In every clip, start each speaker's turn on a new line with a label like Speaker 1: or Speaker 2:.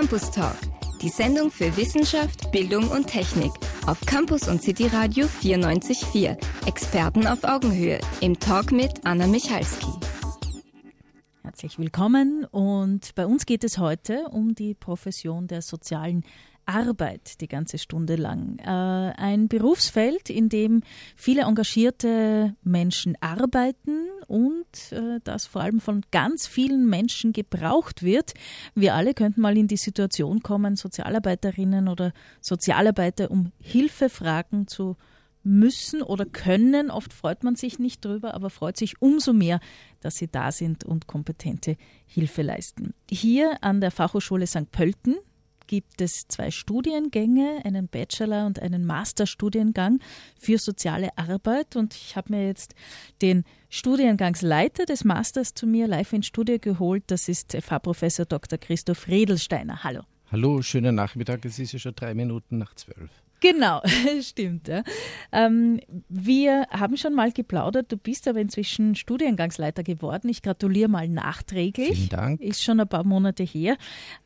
Speaker 1: Campus Talk, die Sendung für Wissenschaft, Bildung und Technik auf Campus und City Radio 94.4. Experten auf Augenhöhe im Talk mit Anna Michalski.
Speaker 2: Herzlich willkommen und bei uns geht es heute um die Profession der sozialen Arbeit die ganze Stunde lang. Äh, ein Berufsfeld, in dem viele engagierte Menschen arbeiten und äh, das vor allem von ganz vielen Menschen gebraucht wird. Wir alle könnten mal in die Situation kommen, Sozialarbeiterinnen oder Sozialarbeiter um Hilfe fragen zu müssen oder können. Oft freut man sich nicht drüber, aber freut sich umso mehr, dass sie da sind und kompetente Hilfe leisten. Hier an der Fachhochschule St. Pölten gibt es zwei Studiengänge, einen Bachelor- und einen Masterstudiengang für soziale Arbeit. Und ich habe mir jetzt den Studiengangsleiter des Masters zu mir live ins Studio geholt. Das ist FH-Professor Dr. Christoph Redelsteiner. Hallo.
Speaker 3: Hallo, schönen Nachmittag. Es ist ja schon drei Minuten nach zwölf.
Speaker 2: Genau, stimmt. Ja. Ähm, wir haben schon mal geplaudert, du bist aber inzwischen Studiengangsleiter geworden. Ich gratuliere mal nachträglich.
Speaker 3: Vielen Dank.
Speaker 2: Ist schon ein paar Monate her.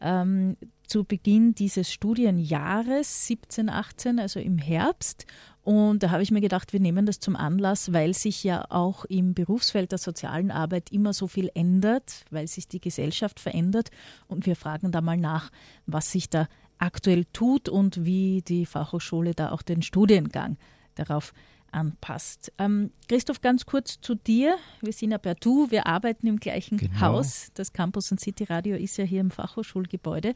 Speaker 2: Ähm, zu Beginn dieses Studienjahres 17, 18, also im Herbst. Und da habe ich mir gedacht, wir nehmen das zum Anlass, weil sich ja auch im Berufsfeld der sozialen Arbeit immer so viel ändert, weil sich die Gesellschaft verändert. Und wir fragen da mal nach, was sich da aktuell tut und wie die Fachhochschule da auch den Studiengang darauf anpasst. Ähm, Christoph, ganz kurz zu dir. Wir sind ja per Du, wir arbeiten im gleichen genau. Haus. Das Campus und City Radio ist ja hier im Fachhochschulgebäude.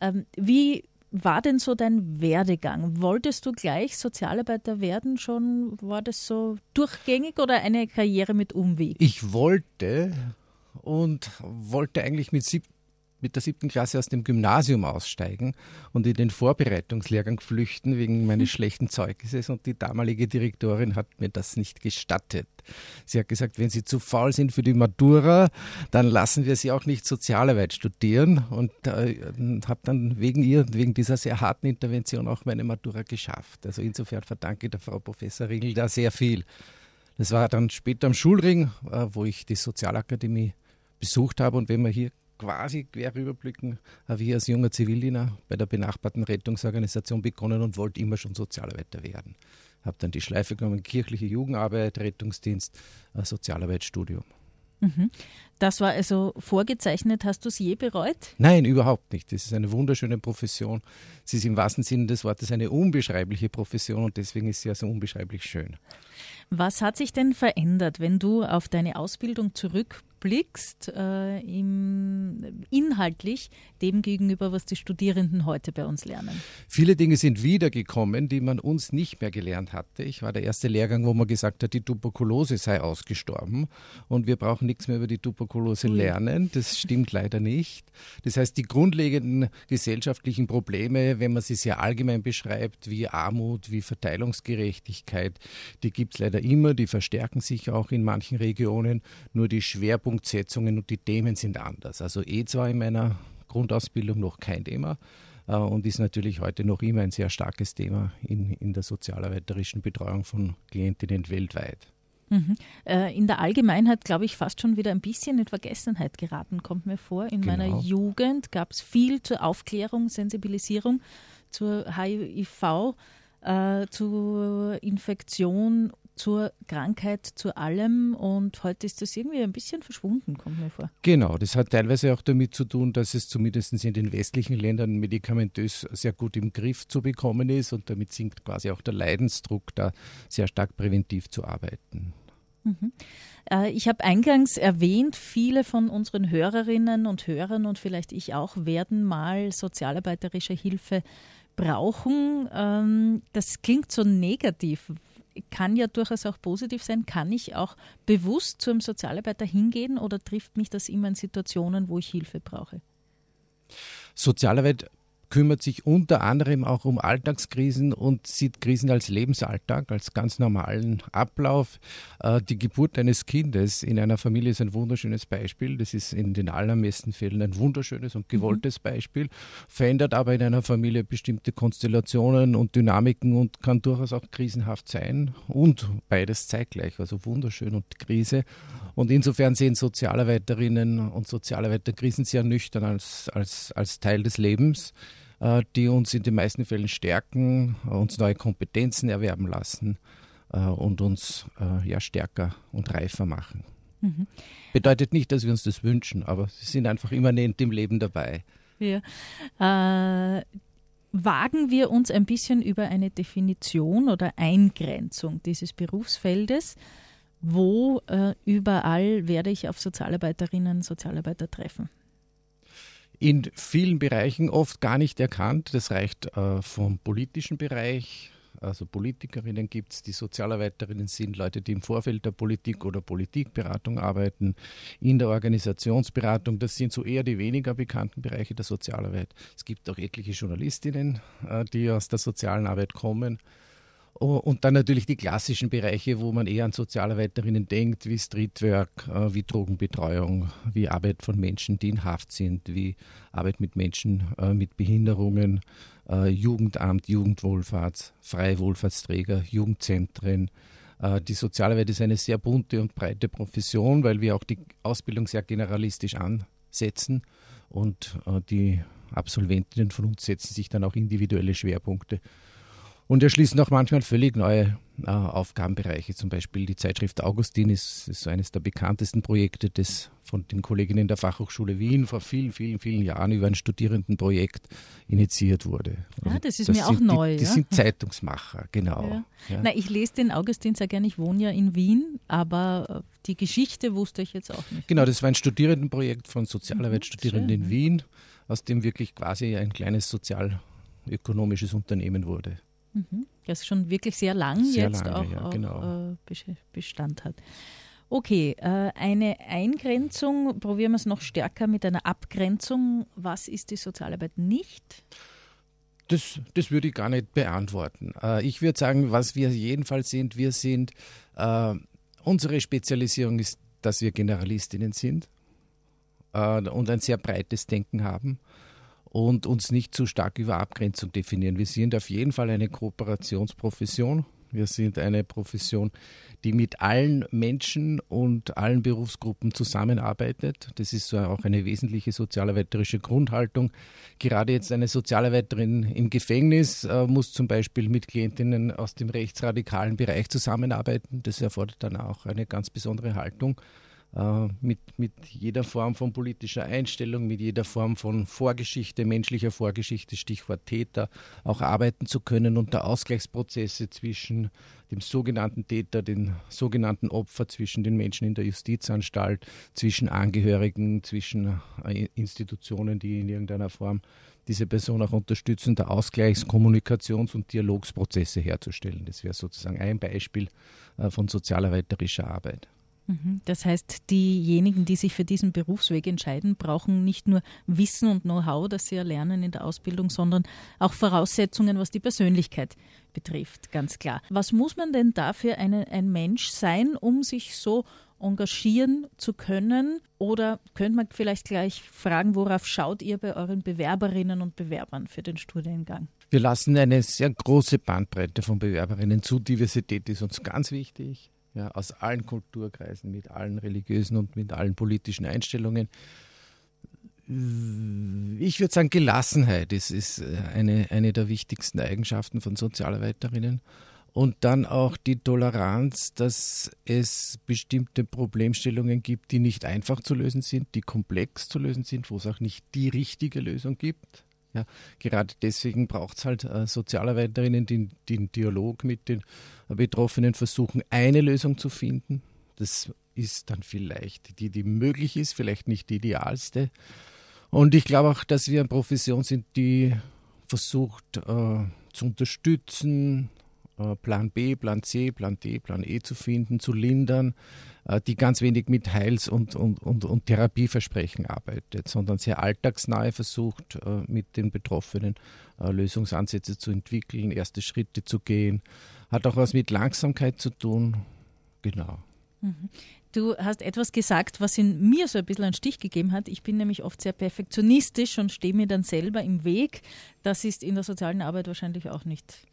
Speaker 2: Ähm, wie war denn so dein Werdegang? Wolltest du gleich Sozialarbeiter werden schon? War das so durchgängig oder eine Karriere mit Umweg?
Speaker 3: Ich wollte und wollte eigentlich mit 17 mit der siebten Klasse aus dem Gymnasium aussteigen und in den Vorbereitungslehrgang flüchten wegen meines hm. schlechten Zeugnisses und die damalige Direktorin hat mir das nicht gestattet. Sie hat gesagt, wenn Sie zu faul sind für die Matura, dann lassen wir Sie auch nicht Sozialarbeit studieren und äh, habe dann wegen ihr, wegen dieser sehr harten Intervention auch meine Matura geschafft. Also insofern verdanke ich der Frau Professor Ringel da sehr viel. Das war dann später am Schulring, äh, wo ich die Sozialakademie besucht habe und wenn man hier quasi quer rüberblicken, habe ich als junger Zivildiener bei der benachbarten Rettungsorganisation begonnen und wollte immer schon Sozialarbeiter werden. Habe dann die Schleife genommen, kirchliche Jugendarbeit, Rettungsdienst, Sozialarbeitsstudium.
Speaker 2: Mhm. Das war also vorgezeichnet. Hast du es je bereut?
Speaker 3: Nein, überhaupt nicht. Das ist eine wunderschöne Profession. Sie ist im wahrsten Sinne des Wortes eine unbeschreibliche Profession und deswegen ist sie also unbeschreiblich schön.
Speaker 2: Was hat sich denn verändert, wenn du auf deine Ausbildung zurück zurückblickst, äh, im, inhaltlich dem gegenüber, was die Studierenden heute bei uns lernen?
Speaker 3: Viele Dinge sind wiedergekommen, die man uns nicht mehr gelernt hatte. Ich war der erste Lehrgang, wo man gesagt hat, die Tuberkulose sei ausgestorben und wir brauchen nichts mehr über die Tuberkulose Ui. lernen. Das stimmt leider nicht. Das heißt, die grundlegenden gesellschaftlichen Probleme, wenn man sie sehr allgemein beschreibt, wie Armut, wie Verteilungsgerechtigkeit, die gibt es leider immer, die verstärken sich auch in manchen Regionen. Nur die Schwerpunkte Schwerpunktsetzungen und die Themen sind anders. Also eh zwar in meiner Grundausbildung noch kein Thema äh, und ist natürlich heute noch immer ein sehr starkes Thema in, in der sozialarbeiterischen Betreuung von Klientinnen weltweit.
Speaker 2: Mhm. Äh, in der Allgemeinheit, glaube ich, fast schon wieder ein bisschen in Vergessenheit geraten, kommt mir vor. In genau. meiner Jugend gab es viel zur Aufklärung, Sensibilisierung zur HIV, äh, zur Infektion zur Krankheit, zu allem und heute ist das irgendwie ein bisschen verschwunden, kommt mir vor.
Speaker 3: Genau, das hat teilweise auch damit zu tun, dass es zumindest in den westlichen Ländern medikamentös sehr gut im Griff zu bekommen ist und damit sinkt quasi auch der Leidensdruck, da sehr stark präventiv zu arbeiten.
Speaker 2: Mhm. Äh, ich habe eingangs erwähnt, viele von unseren Hörerinnen und Hörern und vielleicht ich auch werden mal sozialarbeiterische Hilfe brauchen. Ähm, das klingt so negativ kann ja durchaus auch positiv sein. Kann ich auch bewusst zum Sozialarbeiter hingehen oder trifft mich das immer in Situationen, wo ich Hilfe brauche?
Speaker 3: Sozialarbeit kümmert sich unter anderem auch um Alltagskrisen und sieht Krisen als Lebensalltag, als ganz normalen Ablauf. Äh, die Geburt eines Kindes in einer Familie ist ein wunderschönes Beispiel. Das ist in den allermeisten Fällen ein wunderschönes und gewolltes mhm. Beispiel, verändert aber in einer Familie bestimmte Konstellationen und Dynamiken und kann durchaus auch krisenhaft sein und beides zeitgleich, also wunderschön und Krise. Und insofern sehen Sozialarbeiterinnen und Sozialarbeiter Krisen sehr nüchtern als, als, als Teil des Lebens. Äh, die uns in den meisten Fällen stärken, uns neue Kompetenzen erwerben lassen äh, und uns äh, ja, stärker und reifer machen. Mhm. Bedeutet nicht, dass wir uns das wünschen, aber sie sind einfach immanent im Leben dabei.
Speaker 2: Ja. Äh, wagen wir uns ein bisschen über eine Definition oder Eingrenzung dieses Berufsfeldes. Wo äh, überall werde ich auf Sozialarbeiterinnen und Sozialarbeiter treffen?
Speaker 3: In vielen Bereichen oft gar nicht erkannt. Das reicht äh, vom politischen Bereich. Also Politikerinnen gibt es, die Sozialarbeiterinnen sind Leute, die im Vorfeld der Politik oder Politikberatung arbeiten, in der Organisationsberatung. Das sind so eher die weniger bekannten Bereiche der Sozialarbeit. Es gibt auch etliche Journalistinnen, äh, die aus der sozialen Arbeit kommen. Oh, und dann natürlich die klassischen Bereiche, wo man eher an Sozialarbeiterinnen denkt, wie Streetwork, äh, wie Drogenbetreuung, wie Arbeit von Menschen, die in Haft sind, wie Arbeit mit Menschen äh, mit Behinderungen, äh, Jugendamt, Jugendwohlfahrts, freie Wohlfahrtsträger, Jugendzentren. Die Sozialarbeit ist eine sehr bunte und breite Profession, weil wir auch die Ausbildung sehr generalistisch ansetzen und die Absolventinnen von uns setzen sich dann auch individuelle Schwerpunkte und erschließen auch manchmal völlig neue äh, Aufgabenbereiche. Zum Beispiel die Zeitschrift Augustin ist, ist so eines der bekanntesten Projekte, das von den Kolleginnen der Fachhochschule Wien vor vielen, vielen, vielen Jahren über ein Studierendenprojekt initiiert wurde.
Speaker 2: Also das ist das mir auch neu.
Speaker 3: Die, die
Speaker 2: ja?
Speaker 3: sind Zeitungsmacher, genau. Ja.
Speaker 2: Ja. Na, ich lese den Augustin sehr gerne, ich wohne ja in Wien, aber die Geschichte wusste ich jetzt auch nicht.
Speaker 3: Genau, das war ein Studierendenprojekt von Sozialarbeitsstudierenden mhm, in Wien, aus dem wirklich quasi ein kleines sozialökonomisches Unternehmen wurde.
Speaker 2: Mhm. Das schon wirklich sehr lang
Speaker 3: sehr
Speaker 2: jetzt
Speaker 3: lange,
Speaker 2: auch,
Speaker 3: ja, genau.
Speaker 2: auch äh, Bestand hat. Okay, äh, eine Eingrenzung, probieren wir es noch stärker mit einer Abgrenzung. Was ist die Sozialarbeit nicht?
Speaker 3: Das, das würde ich gar nicht beantworten. Äh, ich würde sagen, was wir jedenfalls sind, wir sind, äh, unsere Spezialisierung ist, dass wir Generalistinnen sind und ein sehr breites Denken haben und uns nicht zu stark über Abgrenzung definieren. Wir sind auf jeden Fall eine Kooperationsprofession. Wir sind eine Profession, die mit allen Menschen und allen Berufsgruppen zusammenarbeitet. Das ist auch eine wesentliche sozialarbeiterische Grundhaltung. Gerade jetzt eine Sozialarbeiterin im Gefängnis äh, muss zum Beispiel mit Klientinnen aus dem rechtsradikalen Bereich zusammenarbeiten. Das erfordert dann auch eine ganz besondere Haltung. Äh, mit, mit jeder Form von politischer Einstellung, mit jeder Form von Vorgeschichte, menschlicher Vorgeschichte, Stichwort Täter, auch arbeiten zu können und der Ausgleichsprozesse zwischen dem sogenannten Täter, den sogenannten Opfer, zwischen den Menschen in der Justizanstalt, zwischen Angehörigen, zwischen äh, Institutionen, die in irgendeiner Form diese Person auch unterstützen, der Ausgleichs-, Kommunikations- und Dialogsprozesse herzustellen. Das wäre sozusagen ein Beispiel äh, von sozialarbeiterischer Arbeit.
Speaker 2: Mhm. Das heißt, diejenigen, die sich für diesen Berufsweg entscheiden, brauchen nicht nur Wissen und Know-how, das sie erlernen in der Ausbildung, sondern auch Voraussetzungen, was die Persönlichkeit betrifft, ganz klar. Was muss man denn dafür eine, ein Mensch sein, um sich so engagieren zu können? Oder könnte man vielleicht gleich fragen, worauf schaut ihr bei euren Bewerberinnen und Bewerbern für den Studiengang?
Speaker 3: Wir lassen eine sehr große Bandbreite von Bewerberinnen zu. Diversität ist uns ganz wichtig ja, aus allen Kulturkreisen, mit allen religiösen und mit allen politischen Einstellungen. Ich würde sagen, Gelassenheit ist, ist äh, eine, eine der wichtigsten Eigenschaften von Sozialarbeiterinnen. Und dann auch die Toleranz, dass es bestimmte Problemstellungen gibt, die nicht einfach zu lösen sind, die komplex zu lösen sind, wo es auch nicht die richtige Lösung gibt. Ja, gerade deswegen braucht es halt äh, Sozialarbeiterinnen, die den Dialog mit den Betroffenen versuchen, eine Lösung zu finden. Das ist dann vielleicht die, die möglich ist, vielleicht nicht die idealste. Und ich glaube auch, dass wir eine Profession sind, die versucht äh, zu unterstützen, Plan B, Plan C, Plan D, Plan E zu finden, zu lindern, äh, die ganz wenig mit Heils- und, und, und, und Therapieversprechen arbeitet, sondern sehr alltagsnahe versucht, äh, mit den Betroffenen Lösungsansätze zu entwickeln, erste Schritte zu gehen. Hat auch was mit Langsamkeit zu tun. Genau.
Speaker 2: Mhm. Du hast etwas gesagt, was in mir so ein bisschen einen Stich gegeben hat. Ich bin nämlich oft sehr perfektionistisch und stehe mir dann selber im Weg. Das ist in der sozialen Arbeit wahrscheinlich auch nicht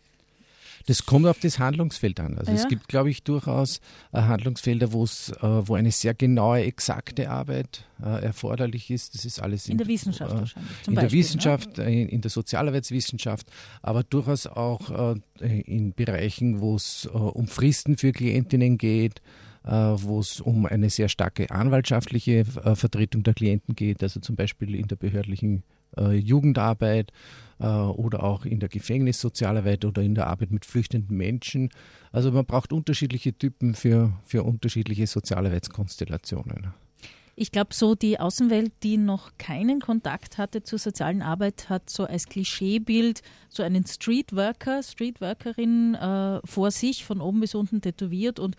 Speaker 3: das kommt auf das Handlungsfeld an. Also ja. es gibt, glaube ich, durchaus äh, Handlungsfelder, wo es, äh, wo eine sehr genaue, exakte Arbeit äh, erforderlich ist. Das ist alles
Speaker 2: in, in der Wissenschaft äh, wahrscheinlich.
Speaker 3: in Beispiel, der Wissenschaft, ne? in, der Sozialarbeitswissenschaft, aber durchaus auch in Bereichen, wo es um Fristen für Klientinnen geht, wo es um eine sehr starke anwaltschaftliche Vertretung der Klienten geht, also zum Beispiel in der behördlichen Jugendarbeit äh, oder auch in der Gefängnissozialarbeit oder in der Arbeit mit flüchtenden Menschen. Also man braucht unterschiedliche Typen für, für unterschiedliche Sozialarbeitskonstellationen.
Speaker 2: Ich glaube, so die Außenwelt, die noch keinen Kontakt hatte zur sozialen Arbeit, hat so als Klischeebild so einen Streetworker, Streetworkerin äh, vor sich, von oben bis unten tätowiert und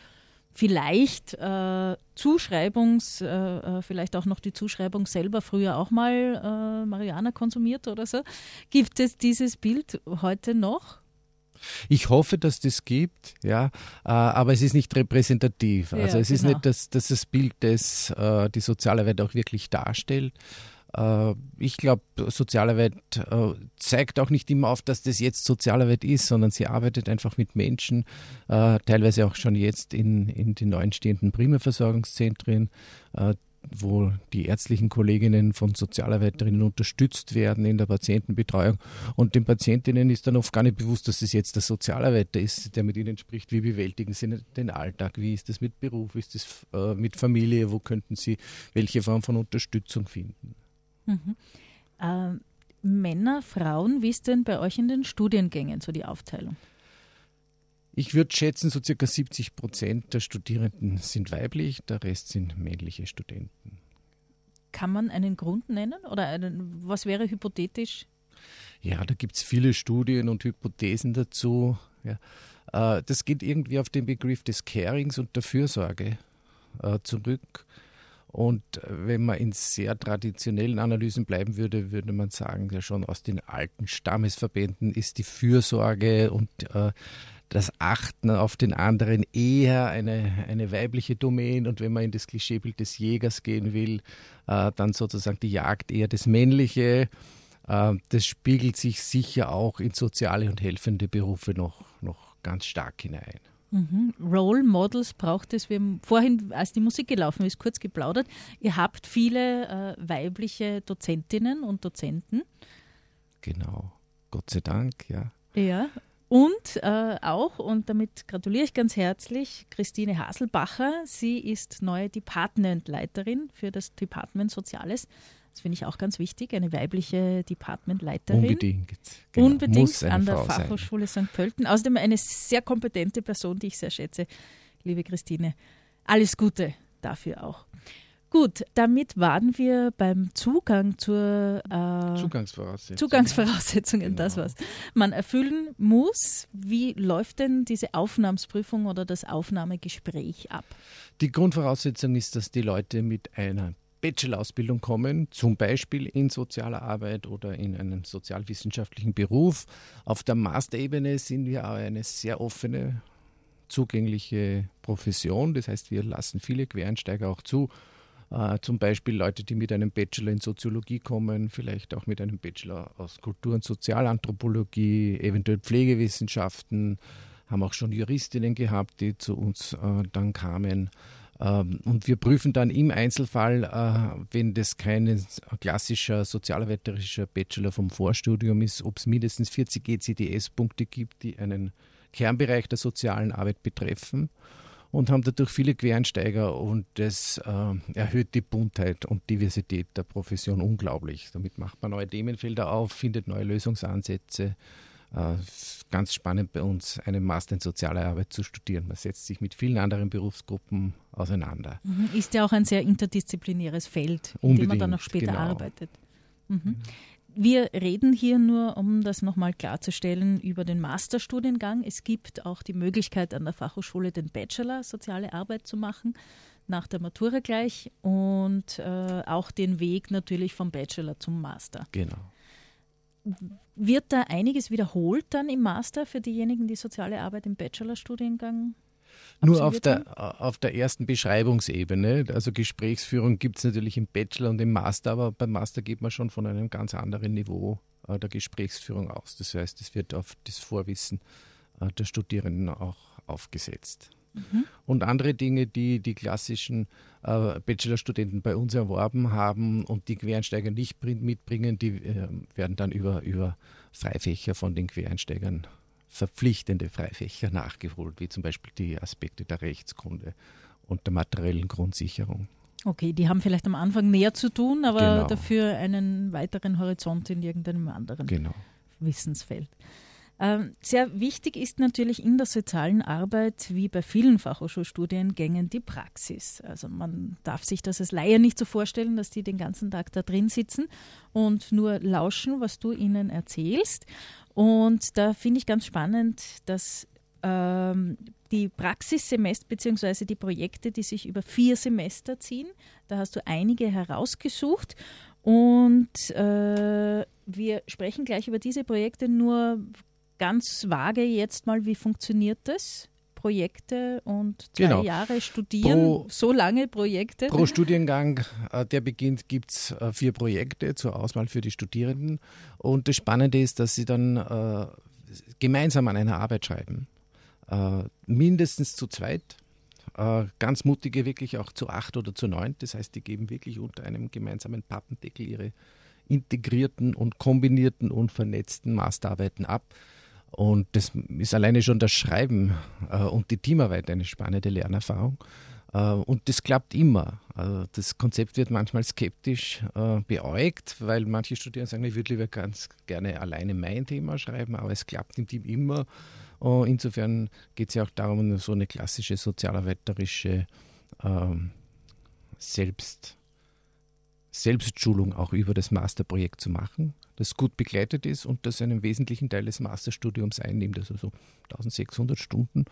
Speaker 2: vielleicht äh, Zuschreibungs, äh, äh, vielleicht auch noch die Zuschreibung selber früher auch mal äh, Marihuana konsumiert oder so. Gibt es dieses Bild heute noch?
Speaker 3: Ich hoffe, dass das gibt, ja, äh, aber es ist nicht repräsentativ. Also ja, es genau. ist nicht das, das, das Bild, das äh, die Sozialarbeit auch wirklich darstellt. Äh, ich glaube, Sozialarbeit äh, zeigt auch nicht immer auf, dass das jetzt Sozialarbeit ist, sondern sie arbeitet einfach mit Menschen, äh, teilweise auch schon jetzt in, in den neu entstehenden Primärversorgungszentren, wo die ärztlichen Kolleginnen von Sozialarbeiterinnen unterstützt werden in der Patientenbetreuung. Und den Patientinnen ist dann oft gar nicht bewusst, dass es jetzt der Sozialarbeiter ist, der mit ihnen spricht. Wie bewältigen sie den Alltag? Wie ist das mit Beruf? Wie ist das mit Familie? Wo könnten sie welche Form von Unterstützung finden?
Speaker 2: Mhm. Äh, Männer, Frauen, wie ist denn bei euch in den Studiengängen so die Aufteilung?
Speaker 3: Ich würde schätzen, so circa 70 Prozent der Studierenden sind weiblich, der Rest sind männliche Studenten.
Speaker 2: Kann man einen Grund nennen oder einen, was wäre hypothetisch?
Speaker 3: Ja, da gibt es viele Studien und Hypothesen dazu. Ja. Äh, das geht irgendwie auf den Begriff des Carings und der Fürsorge äh, zurück. Und äh, wenn man in sehr traditionellen Analysen bleiben würde, würde man sagen, ja schon aus den alten Stammesverbänden ist die Fürsorge und äh, das Achten auf den anderen eher eine, eine weibliche Domäne. Und wenn man in das Klischeebild des Jägers gehen will, äh, dann sozusagen die Jagd eher das Männliche. Äh, das spiegelt sich sicher auch in soziale und helfende Berufe noch, noch ganz stark hinein.
Speaker 2: Mhm. Role Models braucht es. Wir haben vorhin, als die Musik gelaufen ist, kurz geplaudert. Ihr habt viele äh, weibliche Dozentinnen und Dozenten.
Speaker 3: Genau. Gott sei Dank, ja.
Speaker 2: Ja. Und äh, auch, und damit gratuliere ich ganz herzlich, Christine Haselbacher. Sie ist neue Departmentleiterin für das Department Soziales das finde ich auch ganz wichtig, eine weibliche Departmentleiterin.
Speaker 3: Unbedingt.
Speaker 2: Genau. Unbedingt an der Frau Fachhochschule sein. St. Pölten. Außerdem eine sehr kompetente Person, die ich sehr schätze, liebe Christine. Alles Gute dafür auch. Gut, damit waren wir beim Zugang zur
Speaker 3: äh, Zugangsvoraussetzungen.
Speaker 2: Zugangsvoraussetzungen, genau. das was man erfüllen muss. Wie läuft denn diese Aufnahmsprüfung oder das Aufnahmegespräch ab?
Speaker 3: Die Grundvoraussetzung ist, dass die Leute mit einer Bachelor-Ausbildung kommen, zum Beispiel in sozialer Arbeit oder in einen sozialwissenschaftlichen Beruf. Auf der Masterebene sind wir aber eine sehr offene, zugängliche Profession. Das heißt, wir lassen viele Quereinsteiger auch zu. Äh, zum Beispiel Leute, die mit einem Bachelor in Soziologie kommen, vielleicht auch mit einem Bachelor aus Kultur- und Sozialanthropologie, eventuell Pflegewissenschaften, haben auch schon Juristinnen gehabt, die zu uns äh, dann kamen. Ähm, und wir prüfen dann im Einzelfall, äh, wenn das kein klassischer sozialarbeiterischer Bachelor vom Vorstudium ist, ob es mindestens 40 GCDS-Punkte gibt, die einen Kernbereich der sozialen Arbeit betreffen und haben dadurch viele Quereinsteiger und das äh, erhöht die Buntheit und Diversität der Profession unglaublich. Damit macht man neue Themenfelder auf, findet neue Lösungsansätze äh, ganz spannend bei uns, einen Master in soziale Arbeit zu studieren. Man setzt sich mit vielen anderen Berufsgruppen auseinander.
Speaker 2: Mhm. Ist ja auch ein sehr interdisziplinäres Feld, in dem man dann auch später genau. arbeitet. Mhm. wir reden hier nur, um das nochmal klarzustellen, über den Masterstudiengang. Es gibt auch die Möglichkeit, an der Fachhochschule den Bachelor Soziale Arbeit zu machen, nach der Matura gleich und äh, auch den Weg natürlich vom Bachelor zum Master.
Speaker 3: Genau.
Speaker 2: Wird da einiges wiederholt dann im Master für diejenigen, die soziale Arbeit im Bachelorstudiengang
Speaker 3: nur auf der, auf der ersten Beschreibungsebene. Also Gesprächsführung gibt es natürlich im Bachelor und im Master, aber beim Master geht man schon von einem ganz anderen Niveau äh, der Gesprächsführung aus. Das heißt, es wird auf das Vorwissen äh, der Studierenden auch aufgesetzt. Mhm. Und andere Dinge, die die klassischen äh, Bachelorstudenten bei uns erworben haben und die Quereinsteiger nicht mitbringen, die äh, werden dann über, über Freifächer von den Quereinsteigern verpflichtende Freifächer nachgeholt, wie zum Beispiel die Aspekte der Rechtskunde und der materiellen Grundsicherung.
Speaker 2: Okay, die haben vielleicht am Anfang mehr zu tun, aber genau. dafür einen weiteren Horizont in irgendeinem anderen genau. Wissensfeld. Ähm, sehr wichtig ist natürlich in der sozialen Arbeit, wie bei vielen Fachhochschulstudiengängen, die Praxis. Also man darf sich das als Laie nicht so vorstellen, dass die den ganzen Tag da drin sitzen und nur lauschen, was du ihnen erzählst. Und da finde ich ganz spannend, dass ähm, die Praxissemester bzw. die Projekte, die sich über vier Semester ziehen, da hast du einige herausgesucht. Und äh, wir sprechen gleich über diese Projekte, nur ganz vage jetzt mal, wie funktioniert das? Projekte und zwei genau. Jahre studieren, pro, so lange Projekte?
Speaker 3: Pro Studiengang, äh, der beginnt, gibt es äh, vier Projekte zur Auswahl für die Studierenden. Und das Spannende ist, dass sie dann äh, gemeinsam an einer Arbeit schreiben. Äh, mindestens zu zweit. Äh, ganz mutige wirklich auch zu acht oder zu neun. Das heißt, die geben wirklich unter einem gemeinsamen Pappendeckel ihre integrierten und kombinierten und vernetzten Masterarbeiten ab. Und das ist alleine schon das Schreiben äh, und die Teamarbeit eine spannende Lernerfahrung. Äh, und das klappt immer. Also das Konzept wird manchmal skeptisch äh, beäugt, weil manche Studierende sagen, ich würde lieber ganz gerne alleine mein Thema schreiben, aber es klappt im Team immer. Uh, insofern geht es ja auch darum, so eine klassische sozialarbeiterische ähm, Selbst, Selbstschulung auch über das Masterprojekt zu machen das gut begleitet ist und das einen wesentlichen Teil des Masterstudiums einnimmt. Also so 1600 Stunden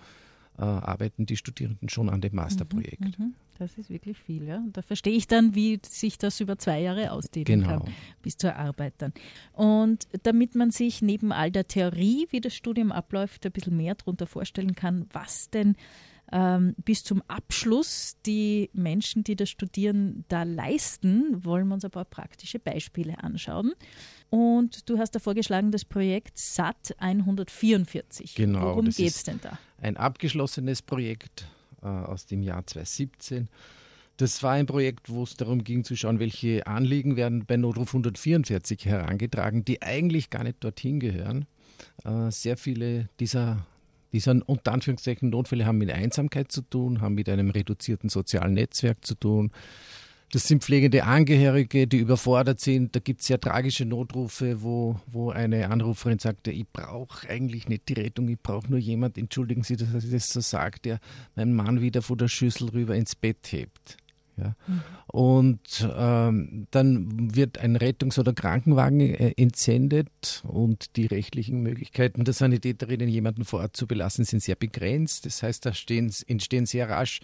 Speaker 3: äh, arbeiten die Studierenden schon an dem Masterprojekt. Mhm,
Speaker 2: mhm. Das ist wirklich viel, ja. Da verstehe ich dann, wie sich das über zwei Jahre ausdehnen genau. kann, bis zur Arbeit dann. Und damit man sich neben all der Theorie, wie das Studium abläuft, ein bisschen mehr darunter vorstellen kann, was denn ähm, bis zum Abschluss die Menschen, die das studieren, da leisten, wollen wir uns ein paar praktische Beispiele anschauen. Und du hast da vorgeschlagen, das Projekt SAT 144.
Speaker 3: Genau.
Speaker 2: Worum geht es denn da?
Speaker 3: Ein abgeschlossenes Projekt äh, aus dem Jahr 2017. Das war ein Projekt, wo es darum ging zu schauen, welche Anliegen werden bei Notruf 144 herangetragen, die eigentlich gar nicht dorthin gehören. Äh, sehr viele dieser dieser unter Anführungszeichen Notfälle haben mit Einsamkeit zu tun, haben mit einem reduzierten sozialen Netzwerk zu tun. Das sind pflegende Angehörige, die überfordert sind. Da gibt es sehr tragische Notrufe, wo, wo eine Anruferin sagte, ich brauche eigentlich nicht die Rettung, ich brauche nur jemand, entschuldigen Sie, dass ich das so sage, der meinen Mann wieder von der Schüssel rüber ins Bett hebt. Ja. Mhm. Und ähm, dann wird ein Rettungs- oder Krankenwagen äh, entsendet und die rechtlichen Möglichkeiten der Sanitäterinnen, jemanden vor Ort zu belassen, sind sehr begrenzt. Das heißt, da stehen, entstehen sehr rasch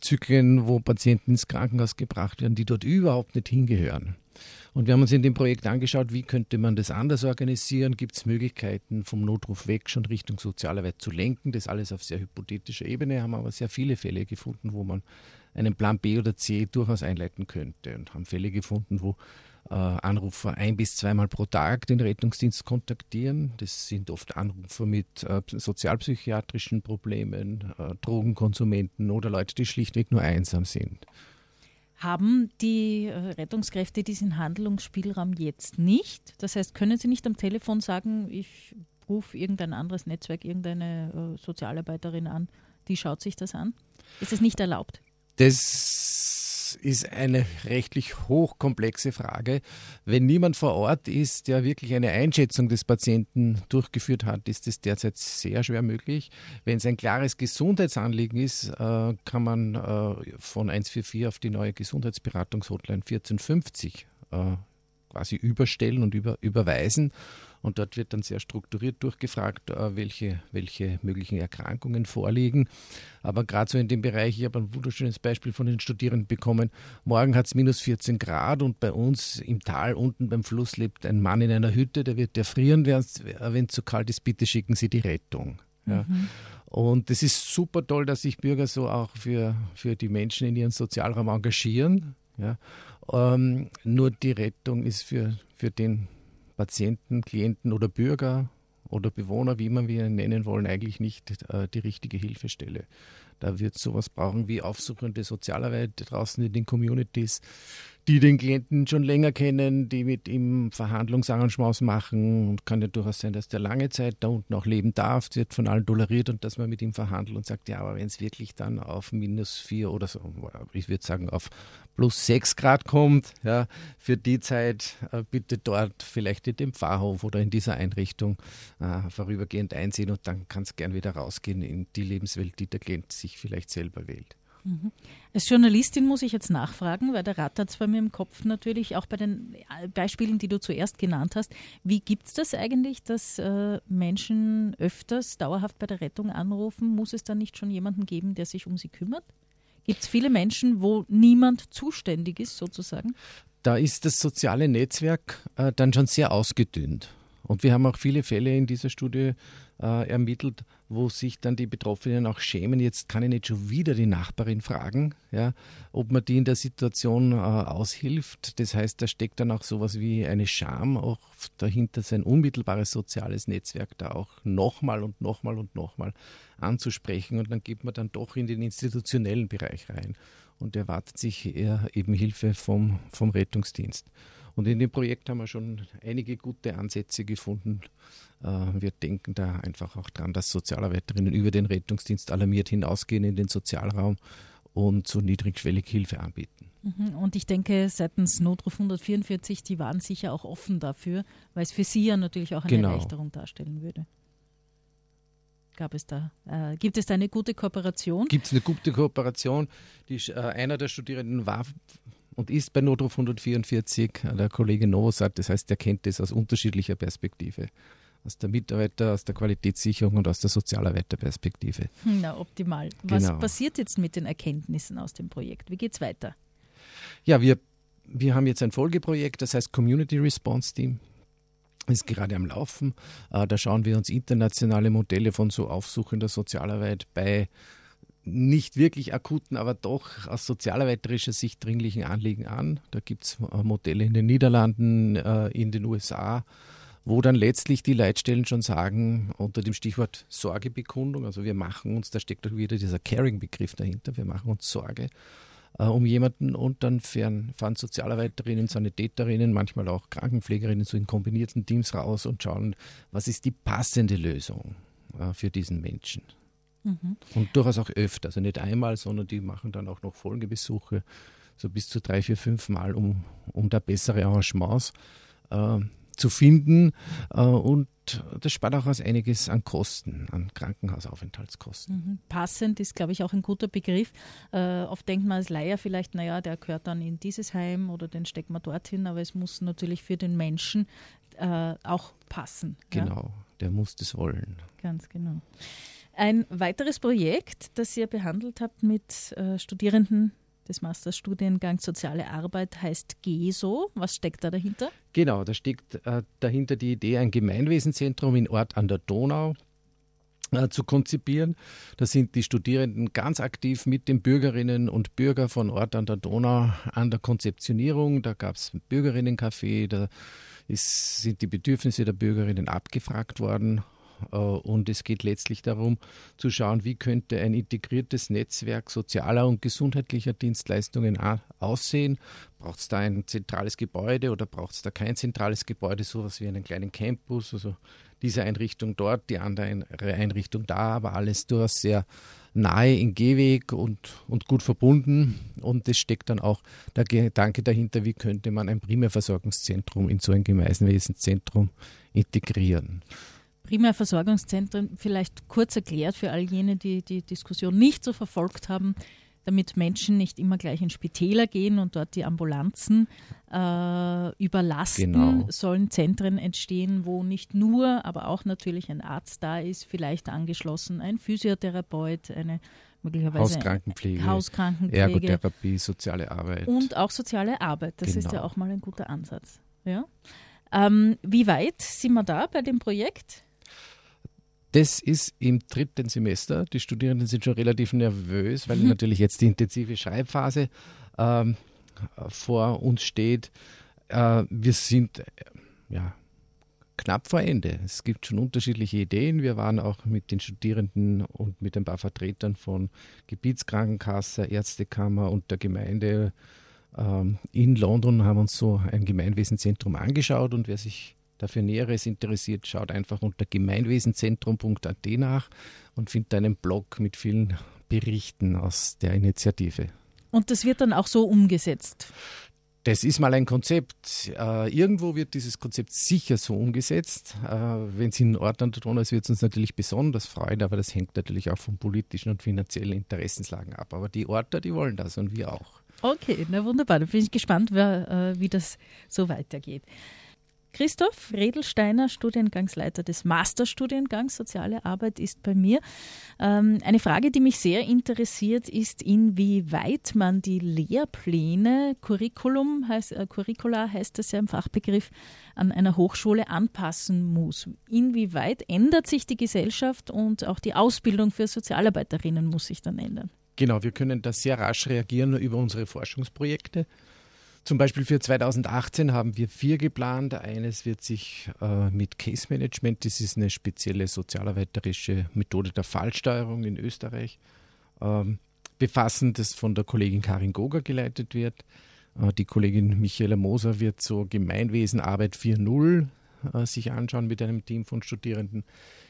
Speaker 3: Zyklen, wo Patienten ins Krankenhaus gebracht werden, die dort überhaupt nicht hingehören. Und wir haben uns in dem Projekt angeschaut, wie könnte man das anders organisieren? Gibt es Möglichkeiten, vom Notruf weg schon Richtung Sozialarbeit zu lenken? Das alles auf sehr hypothetischer Ebene, haben aber sehr viele Fälle gefunden, wo man einen Plan B oder C durchaus einleiten könnte und haben Fälle gefunden, wo äh, Anrufer ein bis zweimal pro Tag den Rettungsdienst kontaktieren. Das sind oft Anrufer mit äh, sozialpsychiatrischen Problemen, äh, Drogenkonsumenten oder Leute, die schlichtweg nur einsam sind.
Speaker 2: Haben die Rettungskräfte diesen Handlungsspielraum jetzt nicht? Das heißt, können sie nicht am Telefon sagen, ich rufe irgendein anderes Netzwerk, irgendeine Sozialarbeiterin an, die schaut sich das an? Ist es nicht erlaubt?
Speaker 3: Das ist eine rechtlich hochkomplexe Frage. Wenn niemand vor Ort ist, der wirklich eine Einschätzung des Patienten durchgeführt hat, ist das derzeit sehr schwer möglich. Wenn es ein klares Gesundheitsanliegen ist, äh, kann man äh, von 144 auf die neue Gesundheitsberatungshotline 1450 quasi überstellen und über, überweisen. Und dort wird dann sehr strukturiert durchgefragt, äh, welche, welche möglichen Erkrankungen vorliegen. Aber gerade so in dem Bereich, ich habe ein wunderschönes Beispiel von den Studierenden bekommen. Morgen hat es minus 14 Grad und bei uns im Tal unten beim Fluss lebt ein Mann in einer Hütte, der wird erfrieren, wenn es zu kalt ist. Bitte schicken Sie die Rettung. Ja. Mhm. Und es ist super toll, dass sich Bürger so auch für, für die Menschen in ihrem Sozialraum engagieren. Ja. Ähm, nur die Rettung ist für, für den Patienten, Klienten oder Bürger oder Bewohner, wie immer wir nennen wollen, eigentlich nicht äh, die richtige Hilfestelle. Da wird sowas brauchen wie aufsuchende Sozialarbeit draußen in den Communities, die den Klienten schon länger kennen, die mit ihm Verhandlungsengagements machen. Und kann ja durchaus sein, dass der lange Zeit da unten auch leben darf, wird von allen toleriert und dass man mit ihm verhandelt und sagt, ja, aber wenn es wirklich dann auf minus vier oder so, ich würde sagen auf plus sechs Grad kommt, ja, für die Zeit äh, bitte dort vielleicht in dem Pfarrhof oder in dieser Einrichtung äh, vorübergehend einsehen und dann kann es gern wieder rausgehen in die Lebenswelt, die der Klient sich vielleicht selber wählt.
Speaker 2: Mhm. Als Journalistin muss ich jetzt nachfragen, weil der rattert es bei mir im Kopf natürlich, auch bei den äh, Beispielen, die du zuerst genannt hast. Wie gibt es das eigentlich, dass äh, Menschen öfters dauerhaft bei der Rettung anrufen? Muss es da nicht schon jemanden geben, der sich um sie kümmert? Gibt es viele Menschen, wo niemand zuständig ist, sozusagen?
Speaker 3: Da ist das soziale Netzwerk äh, dann schon sehr ausgedünnt. Und wir haben auch viele Fälle in dieser Studie äh, ermittelt, wo sich dann die Betroffenen auch schämen, jetzt kann ich nicht schon wieder die Nachbarin fragen, ja, ob man die in der Situation äh, aushilft. Das heißt, da steckt dann auch sowas wie eine Scham auch dahinter, sein unmittelbares soziales Netzwerk da auch nochmal und nochmal und nochmal anzusprechen. Und dann geht man dann doch in den institutionellen Bereich rein und erwartet sich eher eben Hilfe vom, vom Rettungsdienst. Und in dem Projekt haben wir schon einige gute Ansätze gefunden. Äh, wir denken da einfach auch dran, dass Sozialarbeiterinnen über den Rettungsdienst alarmiert hinausgehen in den Sozialraum und so niedrigschwellig Hilfe anbieten.
Speaker 2: Mhm. Und ich denke, seitens Notruf 144, die waren sicher auch offen dafür, weil es für sie ja natürlich auch eine genau. Erleichterung darstellen würde. Gab es da, äh, gibt es da eine gute Kooperation?
Speaker 3: Gibt es eine gute Kooperation? Die, äh, einer der Studierenden war und ist bei Notruf 144 der Kollege Novosat. Das heißt, er kennt das aus unterschiedlicher Perspektive. Aus der Mitarbeiter, aus der Qualitätssicherung und aus der Sozialarbeiterperspektive.
Speaker 2: Na, optimal. Was genau. passiert jetzt mit den Erkenntnissen aus dem Projekt? Wie geht es weiter?
Speaker 3: Ja, wir, wir haben jetzt ein Folgeprojekt, das heißt Community Response Team ist gerade am Laufen. Äh, da schauen wir uns internationale Modelle von so aufsuchender Sozialarbeit bei nicht wirklich akuten, aber doch aus sozialarbeiterischer Sicht dringlichen Anliegen an. Da gibt es äh, Modelle in den Niederlanden, äh, in den USA, wo dann letztlich die Leitstellen schon sagen, unter dem Stichwort Sorgebekundung, also wir machen uns, da steckt doch wieder dieser Caring-Begriff dahinter, wir machen uns Sorge äh, um jemanden und dann fahren, fahren Sozialarbeiterinnen, Sanitäterinnen, manchmal auch Krankenpflegerinnen so in kombinierten Teams raus und schauen, was ist die passende Lösung für diesen Menschen. Mhm. Und durchaus auch öfter, also nicht einmal, sondern die machen dann auch noch Folgebesuche, so bis zu drei, vier, fünf Mal, um, um da bessere Arrangements äh, zu finden. Äh, und das spart auch aus einiges an Kosten, an Krankenhausaufenthaltskosten.
Speaker 2: Mhm. Passend ist, glaube ich, auch ein guter Begriff. Äh, oft denkt man als Leier vielleicht, naja, der gehört dann in dieses Heim oder den steckt man dorthin, aber es muss natürlich für den Menschen äh, auch passen.
Speaker 3: Genau, ja? der muss das wollen.
Speaker 2: Ganz genau. Ein weiteres Projekt, das ihr behandelt habt mit äh, Studierenden des Masterstudiengangs Soziale Arbeit, heißt GESO. Was steckt da dahinter?
Speaker 3: Genau, da steckt äh, dahinter die Idee, ein Gemeinwesenzentrum in Ort an der Donau äh, zu konzipieren. Da sind die Studierenden ganz aktiv mit den Bürgerinnen und Bürgern von Ort an der Donau an der Konzeptionierung. Da gab es ein Bürgerinnencafé, da ist, sind die Bedürfnisse der Bürgerinnen abgefragt worden und es geht letztlich darum zu schauen, wie könnte ein integriertes Netzwerk sozialer und gesundheitlicher Dienstleistungen aussehen. Braucht es da ein zentrales Gebäude oder braucht es da kein zentrales Gebäude, sowas wie einen kleinen Campus, also diese Einrichtung dort, die andere Einrichtung da, aber alles durchaus sehr nahe in Gehweg und, und gut verbunden. Und es steckt dann auch der Gedanke dahinter, wie könnte man ein Primärversorgungszentrum in so ein Gemeinwesenzentrum integrieren.
Speaker 2: Primärversorgungszentren vielleicht kurz erklärt für all jene, die die Diskussion nicht so verfolgt haben. damit Menschen nicht immer gleich in Spitäler gehen und dort die Ambulanzen äh, überlasten, genau. sollen Zentren entstehen, wo nicht nur, aber auch natürlich ein Arzt da ist, vielleicht angeschlossen ein Physiotherapeut, eine möglicherweise
Speaker 3: Hauskrankenpflege,
Speaker 2: Hauskrankenpflege,
Speaker 3: Ergotherapie, soziale Arbeit.
Speaker 2: Und auch soziale Arbeit, das genau. ist ja genau. auch mal ein guter Ansatz. Ja? Ähm, wie weit sind wir da bei dem Projekt?
Speaker 3: Das ist im dritten Semester. Die Studierenden sind schon relativ nervös, weil mhm. natürlich jetzt die intensive Schreibphase ähm, vor uns steht. Äh, wir sind äh, ja, knapp vor Ende. Es gibt schon unterschiedliche Ideen. Wir waren auch mit den Studierenden und mit ein paar Vertretern von Gebietskrankenkasse, Ärztekammer und der Gemeinde ähm, in London, haben uns so ein Gemeinwesenzentrum angeschaut und wer sich dafür Näheres interessiert, schaut einfach unter gemeinwesenzentrum.at nach und findet einen Blog mit vielen Berichten aus der Initiative.
Speaker 2: Und das wird dann auch so umgesetzt?
Speaker 3: Das ist mal ein Konzept. Äh, irgendwo wird dieses Konzept sicher so umgesetzt. Äh, Wenn es in Ordnung tun ist, wird es uns natürlich besonders freuen, aber das hängt natürlich auch von politischen und finanziellen Interessenslagen ab. Aber die Orte, die wollen das und wir auch.
Speaker 2: Okay, na wunderbar. Da bin ich gespannt, wer, äh, wie das so weitergeht. Christoph Redelsteiner, Studiengangsleiter des Masterstudiengangs Soziale Arbeit, ist bei mir. Ähm, eine Frage, die mich sehr interessiert, ist, inwieweit man die Lehrpläne, Curriculum heißt, äh, Curricula heißt das ja im Fachbegriff, an einer Hochschule anpassen muss. Inwieweit ändert sich die Gesellschaft und auch die Ausbildung für Sozialarbeiterinnen muss sich dann ändern?
Speaker 3: Genau, wir können da sehr rasch reagieren über unsere Forschungsprojekte. Zum Beispiel für 2018 haben wir vier geplant. Eines wird sich äh, mit Case Management, das ist eine spezielle sozialarbeiterische Methode der Fallsteuerung in Österreich, ähm, befassen, das von der Kollegin Karin Goger geleitet wird. Äh, die Kollegin Michaela Moser wird so Gemeinwesenarbeit 4.0 äh, sich anschauen mit einem Team von Studierenden.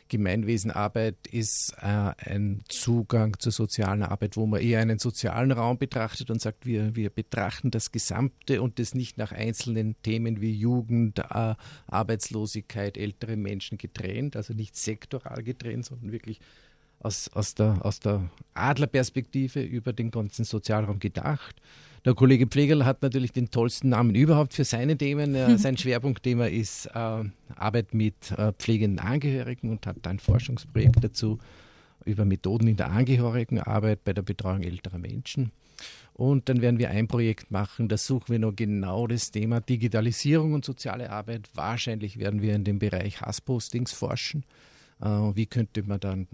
Speaker 3: Gemeinwesenarbeit ist äh, ein Zugang zur sozialen Arbeit, wo man eher einen sozialen Raum betrachtet und sagt, wir, wir betrachten das Gesamte und das nicht nach einzelnen Themen wie Jugend, äh, Arbeitslosigkeit, ältere Menschen getrennt, also nicht sektoral getrennt, sondern wirklich aus, aus, der, aus der Adlerperspektive über den ganzen Sozialraum gedacht. Der Kollege Pflegerl hat natürlich den tollsten Namen überhaupt für seine Themen. Äh, sein Schwerpunktthema ist äh, Arbeit mit äh, pflegenden Angehörigen und hat ein Forschungsprojekt dazu über Methoden in der Angehörigenarbeit bei der Betreuung älterer Menschen. Und dann werden wir ein Projekt machen, da suchen wir noch genau das Thema Digitalisierung und soziale Arbeit. Wahrscheinlich werden wir in dem Bereich Hasspostings forschen. Äh, wie könnte man dann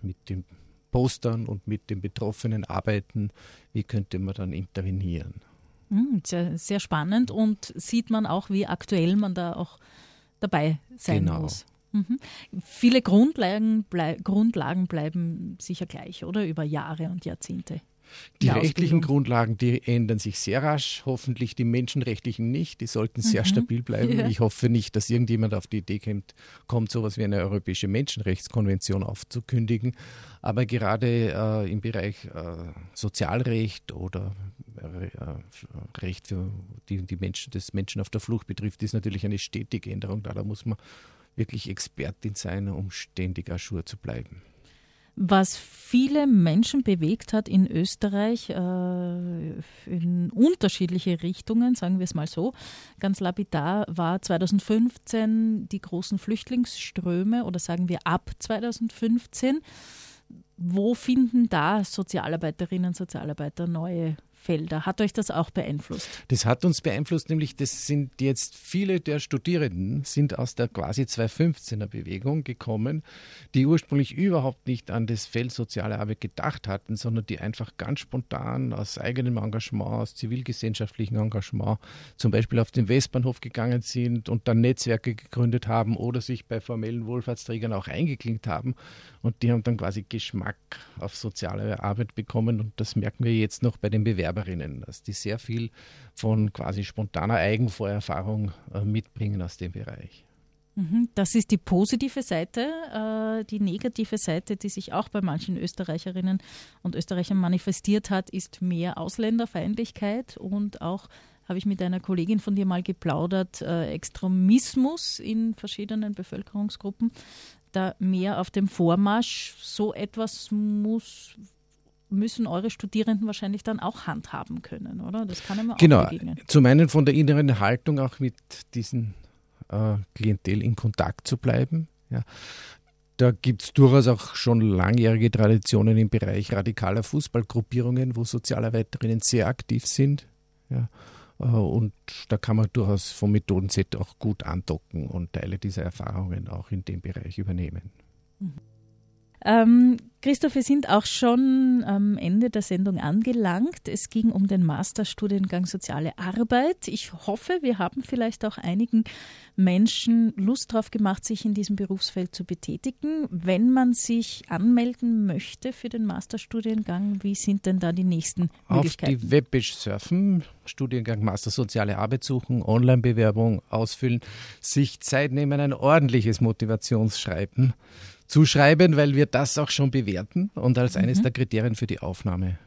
Speaker 3: mit den Postern und mit den Betroffenen arbeiten, wie könnte man dann intervenieren.
Speaker 2: Hm, sehr, sehr spannend und sieht man auch, wie aktuell man da auch dabei sein genau. muss. Mhm. Viele Grundlagen, blei Grundlagen bleiben sicher gleich, oder? Über Jahre und Jahrzehnte.
Speaker 3: Die rechtlichen Grundlagen, die ändern sich sehr rasch, hoffentlich die menschenrechtlichen nicht, die sollten sehr mhm. stabil bleiben. Ja. Ich hoffe nicht, dass irgendjemand auf die Idee kommt, kommt so etwas wie eine europäische Menschenrechtskonvention aufzukündigen. Aber gerade äh, im Bereich äh, Sozialrecht oder äh, Recht für die, die Menschen, das Menschen auf der Flucht betrifft, ist natürlich eine stetige Änderung da. Da muss man wirklich Expertin sein, um ständig ajour zu bleiben.
Speaker 2: Was viele Menschen bewegt hat in Österreich äh, in unterschiedliche Richtungen, sagen wir es mal so. Ganz lapidar war 2015 die großen Flüchtlingsströme oder sagen wir ab 2015. Wo finden da Sozialarbeiterinnen und Sozialarbeiter neue Felder. Hat euch das auch beeinflusst?
Speaker 3: Das hat uns beeinflusst, nämlich das sind jetzt viele der Studierenden sind aus der quasi 215er Bewegung gekommen, die ursprünglich überhaupt nicht an das Feld soziale Arbeit gedacht hatten, sondern die einfach ganz spontan aus eigenem Engagement, aus zivilgesellschaftlichem Engagement zum Beispiel auf den Westbahnhof gegangen sind und dann Netzwerke gegründet haben oder sich bei formellen Wohlfahrtsträgern auch eingeklinkt haben und die haben dann quasi Geschmack auf soziale Arbeit bekommen und das merken wir jetzt noch bei den Bewerbern Bewerberinnen, dass die sehr viel von quasi spontaner Eigenvorerfahrung äh, mitbringen aus dem Bereich.
Speaker 2: Mhm, das ist die positive Seite. Äh, die negative Seite, die sich auch bei manchen Österreicherinnen und Österreichern manifestiert hat, ist mehr Ausländerfeindlichkeit und auch habe ich mit einer Kollegin von dir mal geplaudert, äh, Extremismus in verschiedenen Bevölkerungsgruppen. Da mehr auf dem Vormarsch. So etwas muss müssen eure Studierenden wahrscheinlich dann auch handhaben können, oder? Das kann immer
Speaker 3: genau.
Speaker 2: auch begegnen.
Speaker 3: Zum einen von der inneren Haltung auch mit diesen äh, Klientel in Kontakt zu bleiben. Ja. Da gibt es durchaus auch schon langjährige Traditionen im Bereich radikaler Fußballgruppierungen, wo Sozialarbeiterinnen sehr aktiv sind. Ja. Äh, und da kann man durchaus vom Methodenset auch gut andocken und Teile dieser Erfahrungen auch in dem Bereich übernehmen.
Speaker 2: Mhm. Ähm, Christoph, wir sind auch schon am Ende der Sendung angelangt. Es ging um den Masterstudiengang Soziale Arbeit. Ich hoffe, wir haben vielleicht auch einigen Menschen Lust darauf gemacht, sich in diesem Berufsfeld zu betätigen. Wenn man sich anmelden möchte für den Masterstudiengang, wie sind denn da die nächsten Möglichkeiten?
Speaker 3: Auf die Webpage surfen, Studiengang Master Soziale Arbeit suchen, Online-Bewerbung ausfüllen, sich Zeit nehmen, ein ordentliches Motivationsschreiben zuschreiben, weil wir das auch schon bewerten und als eines mhm. der Kriterien für die Aufnahme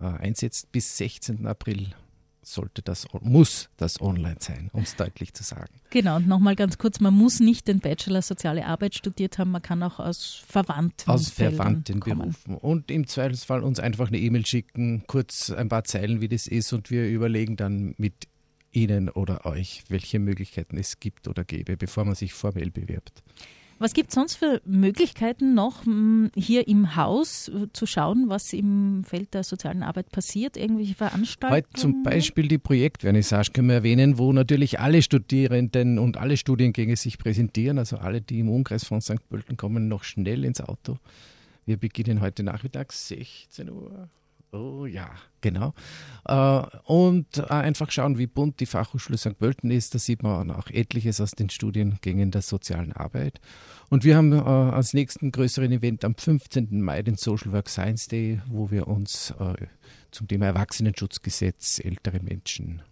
Speaker 3: äh, einsetzt. Bis 16. April sollte das, muss das online sein, um es deutlich zu sagen.
Speaker 2: Genau, und nochmal ganz kurz, man muss nicht den Bachelor Soziale Arbeit studiert haben, man kann auch aus verwandten
Speaker 3: Aus verwandten kommen. Berufen. Und im Zweifelsfall uns einfach eine E-Mail schicken, kurz ein paar Zeilen, wie das ist, und wir überlegen dann mit Ihnen oder euch, welche Möglichkeiten es gibt oder gäbe, bevor man sich formell bewirbt.
Speaker 2: Was gibt es sonst für Möglichkeiten noch, hier im Haus äh, zu schauen, was im Feld der sozialen Arbeit passiert? Irgendwelche Veranstaltungen?
Speaker 3: Heute zum Beispiel die Projektvernissage können wir erwähnen, wo natürlich alle Studierenden und alle Studiengänge sich präsentieren. Also alle, die im Umkreis von St. Pölten kommen, noch schnell ins Auto. Wir beginnen heute Nachmittag 16 Uhr. Oh ja, genau. Äh, und äh, einfach schauen, wie bunt die Fachhochschule St. Pölten ist. Da sieht man auch etliches aus den Studiengängen der sozialen Arbeit. Und wir haben äh, als nächsten größeren Event am 15. Mai den Social Work Science Day, wo wir uns zum Thema Erwachsenenschutzgesetz ältere Menschen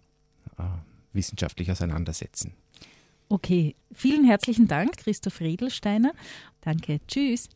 Speaker 3: wissenschaftlich auseinandersetzen.
Speaker 2: Okay, vielen herzlichen Dank, Christoph Riedelsteiner. Danke, tschüss.